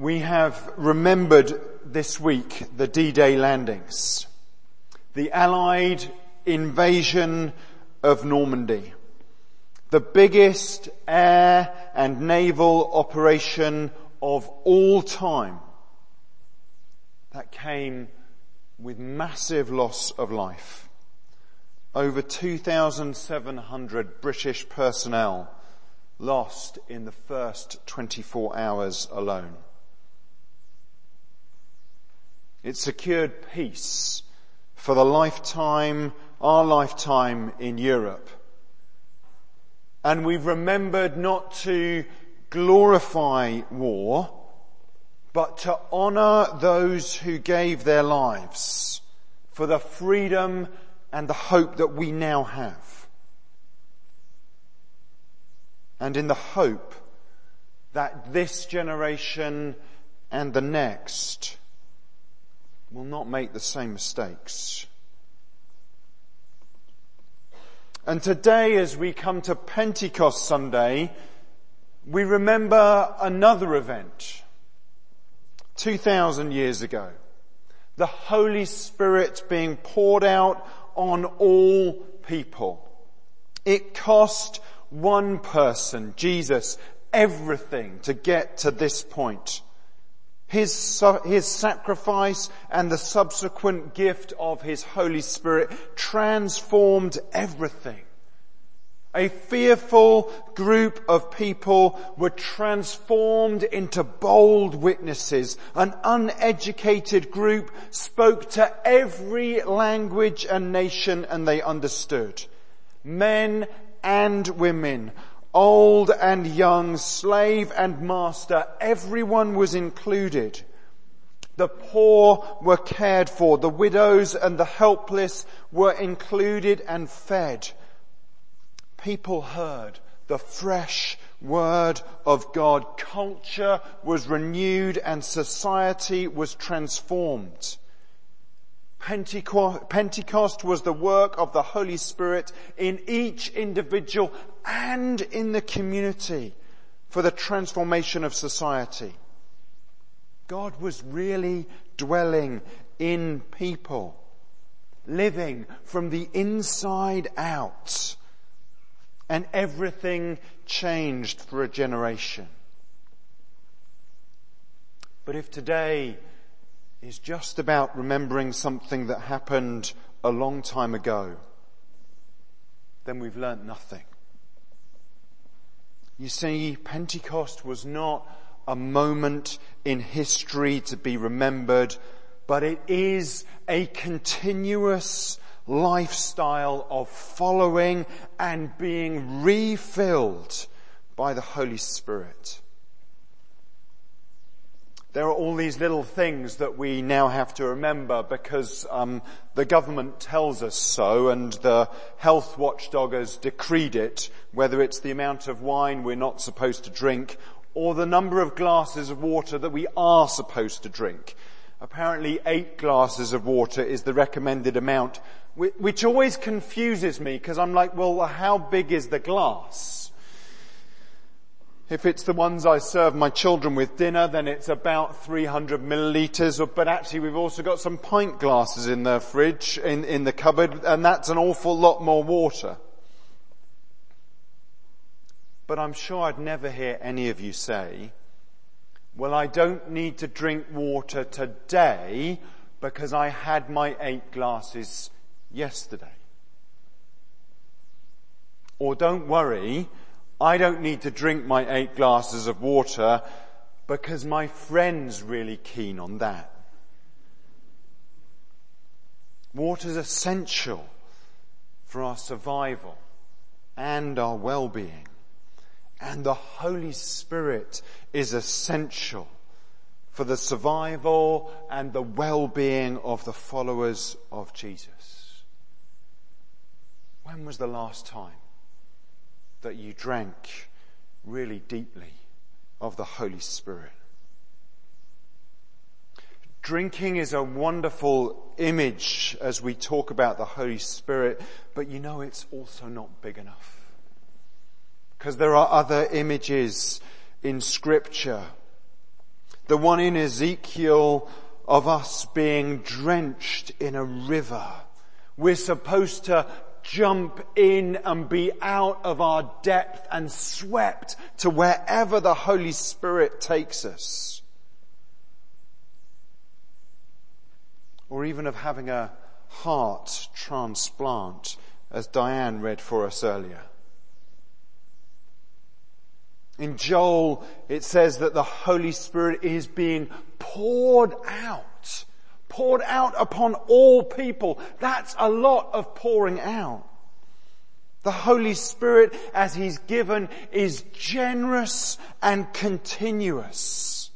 We have remembered this week the D-Day landings, the Allied invasion of Normandy, the biggest air and naval operation of all time that came with massive loss of life. Over 2,700 British personnel lost in the first 24 hours alone. It secured peace for the lifetime, our lifetime in Europe. And we've remembered not to glorify war, but to honour those who gave their lives for the freedom and the hope that we now have. And in the hope that this generation and the next will not make the same mistakes. And today as we come to Pentecost Sunday, we remember another event 2,000 years ago. The Holy Spirit being poured out on all people. It cost one person, Jesus, everything to get to this point. His, his sacrifice and the subsequent gift of His Holy Spirit transformed everything. A fearful group of people were transformed into bold witnesses. An uneducated group spoke to every language and nation and they understood. Men and women, old and young, slave and master, everyone was included. The poor were cared for, the widows and the helpless were included and fed. People heard the fresh word of God. Culture was renewed and society was transformed. Pentecost was the work of the Holy Spirit in each individual and in the community for the transformation of society. God was really dwelling in people, living from the inside out, and everything changed for a generation. But if today is just about remembering something that happened a long time ago, then we've learnt nothing. You see, Pentecost was not a moment in history to be remembered, but it is a continuous lifestyle of following and being refilled by the Holy Spirit there are all these little things that we now have to remember because um, the government tells us so and the health watchdog has decreed it, whether it's the amount of wine we're not supposed to drink or the number of glasses of water that we are supposed to drink. Apparently eight glasses of water is the recommended amount, which always confuses me because I'm like, well, how big is the glass? If it's the ones I serve my children with dinner, then it's about 300 millilitres, but actually we've also got some pint glasses in the fridge, in, in the cupboard, and that's an awful lot more water. But I'm sure I'd never hear any of you say, well I don't need to drink water today because I had my eight glasses yesterday. Or don't worry, I don't need to drink my eight glasses of water because my friend's really keen on that. Water's essential for our survival and our well-being. And the Holy Spirit is essential for the survival and the well-being of the followers of Jesus. When was the last time that you drank really deeply of the Holy Spirit. Drinking is a wonderful image as we talk about the Holy Spirit, but you know it's also not big enough. Because there are other images in scripture The one in Ezekiel of us being drenched in a river. We're supposed to jump in and be out of our depth and swept to wherever the Holy Spirit takes us. Or even of having a heart transplant, as Diane read for us earlier. In Joel, it says that the Holy Spirit is being poured out poured out upon all people. That's a lot of pouring out. The Holy Spirit, as He's given, is generous and continuous.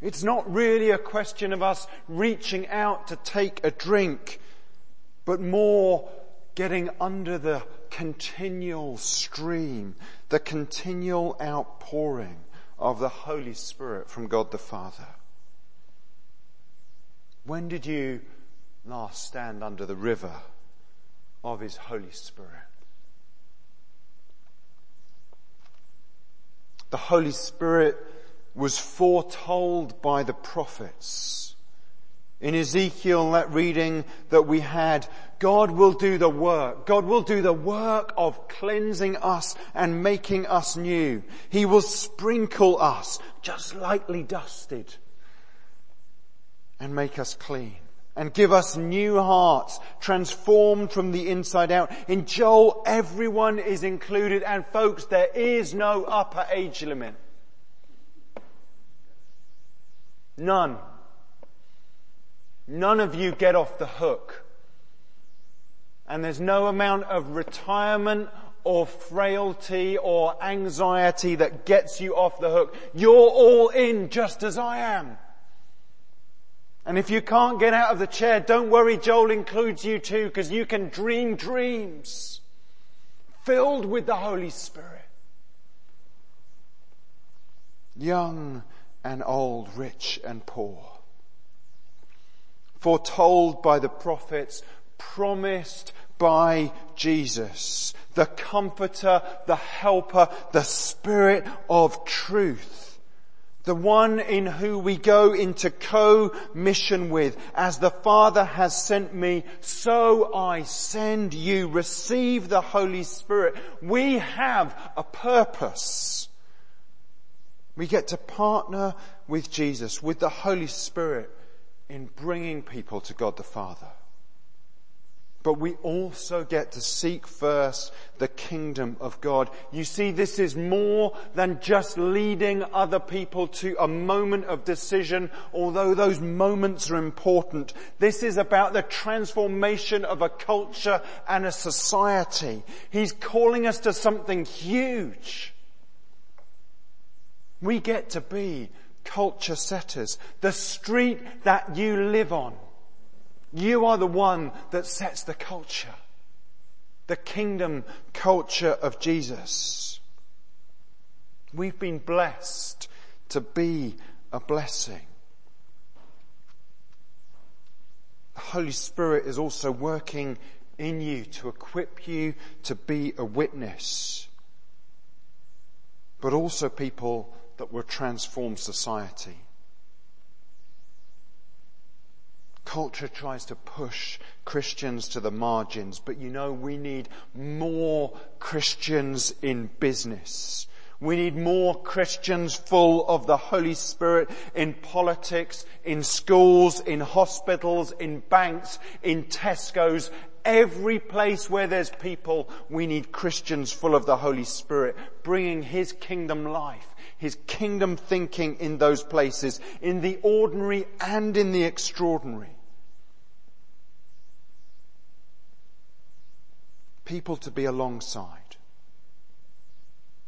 It's not really a question of us reaching out to take a drink, but more getting under the continual stream, the continual outpouring of the Holy Spirit from God the Father. When did you last stand under the river of His Holy Spirit? The Holy Spirit was foretold by the prophets. In Ezekiel, that reading that we had, God will do the work. God will do the work of cleansing us and making us new. He will sprinkle us just lightly dusted and make us clean and give us new hearts transformed from the inside out. In Joel, everyone is included and folks, there is no upper age limit. None. None of you get off the hook. And there's no amount of retirement or frailty or anxiety that gets you off the hook. You're all in just as I am. And if you can't get out of the chair, don't worry, Joel includes you too, because you can dream dreams filled with the Holy Spirit. Young and old, rich and poor. Foretold by the prophets, promised by Jesus, the comforter, the helper, the spirit of truth the one in who we go into co-mission with. As the Father has sent me, so I send you. Receive the Holy Spirit. We have a purpose. We get to partner with Jesus, with the Holy Spirit in bringing people to God the Father. But we also get to seek first the kingdom of God. You see, this is more than just leading other people to a moment of decision, although those moments are important. This is about the transformation of a culture and a society. He's calling us to something huge. We get to be culture setters. The street that you live on you are the one that sets the culture. The kingdom culture of Jesus. We've been blessed to be a blessing. The Holy Spirit is also working in you to equip you to be a witness, but also people that will transform society. Culture tries to push Christians to the margins, but you know, we need more Christians in business. We need more Christians full of the Holy Spirit in politics, in schools, in hospitals, in banks, in Tesco's. Every place where there's people, we need Christians full of the Holy Spirit, bringing His kingdom life, His kingdom thinking in those places, in the ordinary and in the extraordinary. People to be alongside,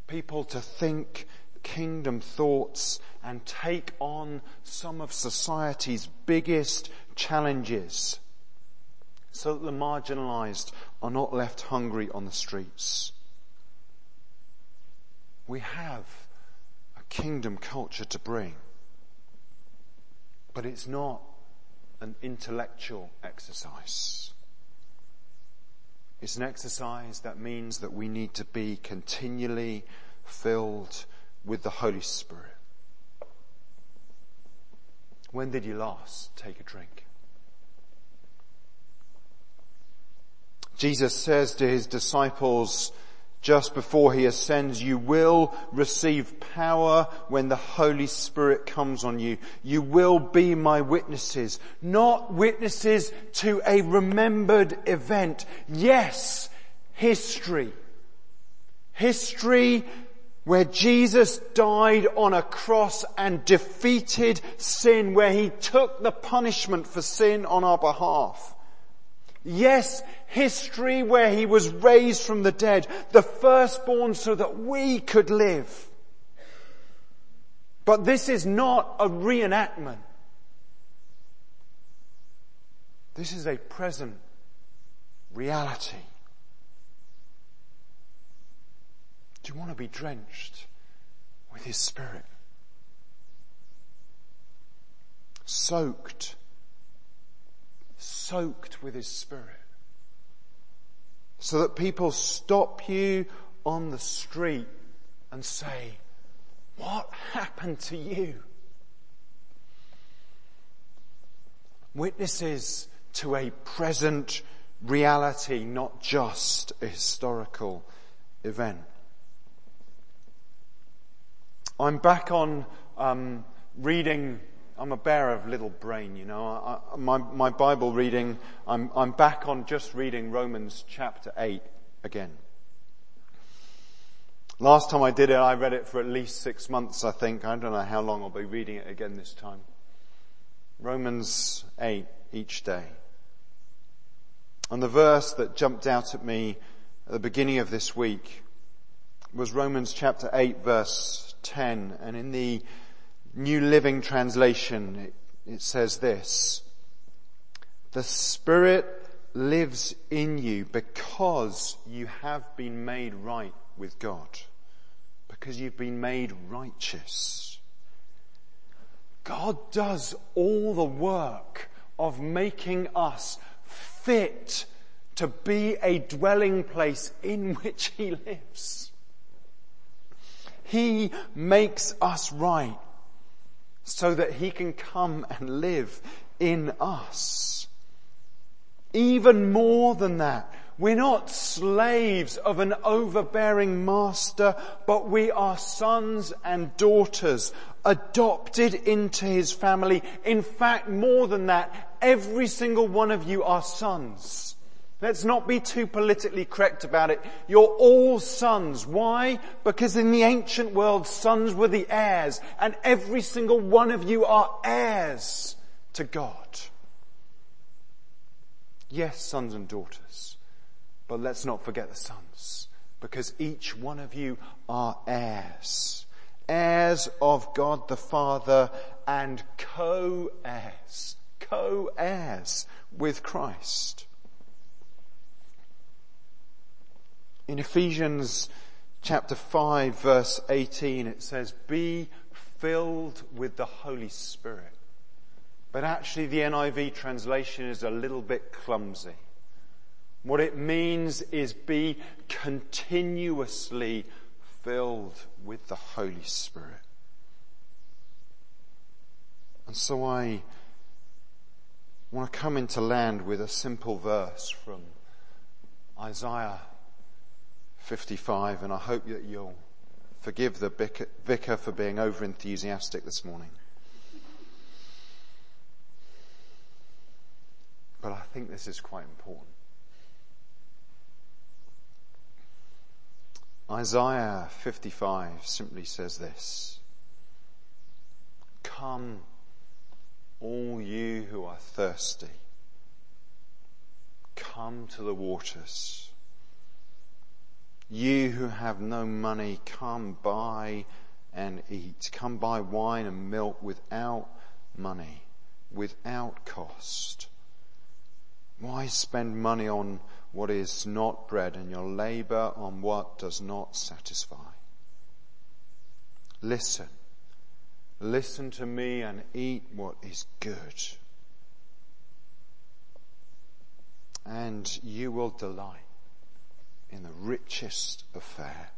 people to think kingdom thoughts and take on some of society's biggest challenges so that the marginalized are not left hungry on the streets. We have a kingdom culture to bring, but it's not an intellectual exercise. It's an exercise that means that we need to be continually filled with the Holy Spirit. When did you last take a drink? Jesus says to his disciples just before he ascends, you will receive power when the Holy Spirit comes on you. You will be my witnesses, not witnesses to a remembered event. Yes, history. History where Jesus died on a cross and defeated sin, where he took the punishment for sin on our behalf. Yes, history where he was raised from the dead, the firstborn so that we could live. But this is not a reenactment. This is a present reality. Do you want to be drenched with His Spirit? Soaked soaked with His Spirit. So that people stop you on the street and say, what happened to you? Witnesses to a present reality, not just a historical event. I'm back on um, reading I'm a bear of little brain, you know. I, my, my Bible reading, I'm, I'm back on just reading Romans chapter 8 again. Last time I did it, I read it for at least six months, I think. I don't know how long I'll be reading it again this time. Romans 8 each day. And the verse that jumped out at me at the beginning of this week was Romans chapter 8 verse 10. And in the New Living Translation, it, says this. The Spirit lives in you because you have been made right with God. Because you've been made righteous. God does all the work of making us fit to be a dwelling place in which He lives. He makes us right so that he can come and live in us. Even more than that, we're not slaves of an overbearing master, but we are sons and daughters adopted into his family. In fact, more than that, every single one of you are sons. Let's not be too politically correct about it. You're all sons. Why? Because in the ancient world, sons were the heirs, and every single one of you are heirs to God. Yes, sons and daughters, but let's not forget the sons, because each one of you are heirs. Heirs of God the Father and co-heirs, co-heirs with Christ. In Ephesians chapter 5 verse 18 it says, be filled with the Holy Spirit. But actually the NIV translation is a little bit clumsy. What it means is be continuously filled with the Holy Spirit. And so I want to come into land with a simple verse from Isaiah 55 and I hope that you'll forgive the vicar for being over enthusiastic this morning. But I think this is quite important. Isaiah 55 simply says this. Come, all you who are thirsty. Come to the waters. You who have no money, come buy and eat. Come buy wine and milk without money, without cost. Why spend money on what is not bread and your labor on what does not satisfy? Listen. Listen to me and eat what is good. And you will delight in the richest of fare.